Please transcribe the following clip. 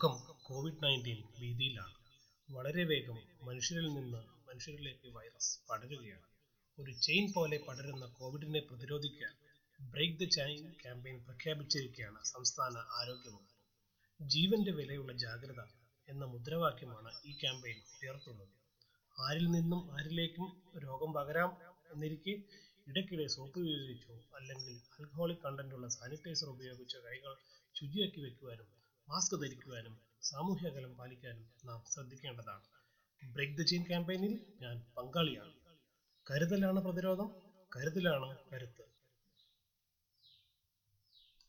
ലോകം Covid nineteen ഭീതിയിലാണ്. വളരെ വേഗം മനുഷ്യരിൽ നിന്ന് മനുഷ്യരിലേക്ക് വൈറസ് പടരുകയാണ്. ഒരു ചെയിൻ പോലെ പടരുന്ന കോവിഡിനെ പ്രതിരോധിക്കാൻ ബ്രേക്ക് ദ ചെയിൻ ക്യാമ്പയിൻ പ്രഖ്യാപിച്ചിരിക്കുകയാണ് സംസ്ഥാന ആരോഗ്യ വകുപ്പ്. ജീവന്റെ വിലയുള്ള ജാഗ്രത എന്ന മുദ്രാവാക്യമാണ് ഈ ക്യാമ്പയിൻ ഉയർത്തുന്നത്. ആരിൽ നിന്നും ആരിലേക്കും രോഗം പകരാം എന്നിരിക്കെ ഇടയ്ക്കിടെ സോപ്പ് ഉപയോഗിച്ചോ അല്ലെങ്കിൽ ആൽക്കഹോളിക് കണ്ടന്റുള്ള സാനിറ്റൈസർ ഉപയോഗിച്ചോ കൈകൾ ശുചിയാക്കി വെക്കുവാനും മാസ്ക് ധരിക്കുവാനും സാമൂഹ്യ അകലം പാലിക്കാനും നാം ശ്രദ്ധിക്കേണ്ടതാണ്. ബ്രേക്ക് ദ ചെയിൻ ക്യാമ്പയിനിൽ ഞാൻ പങ്കാളിയാണ്. കരുതലാണ് പ്രതിരോധം കരുതലാണ് കരുത്ത്.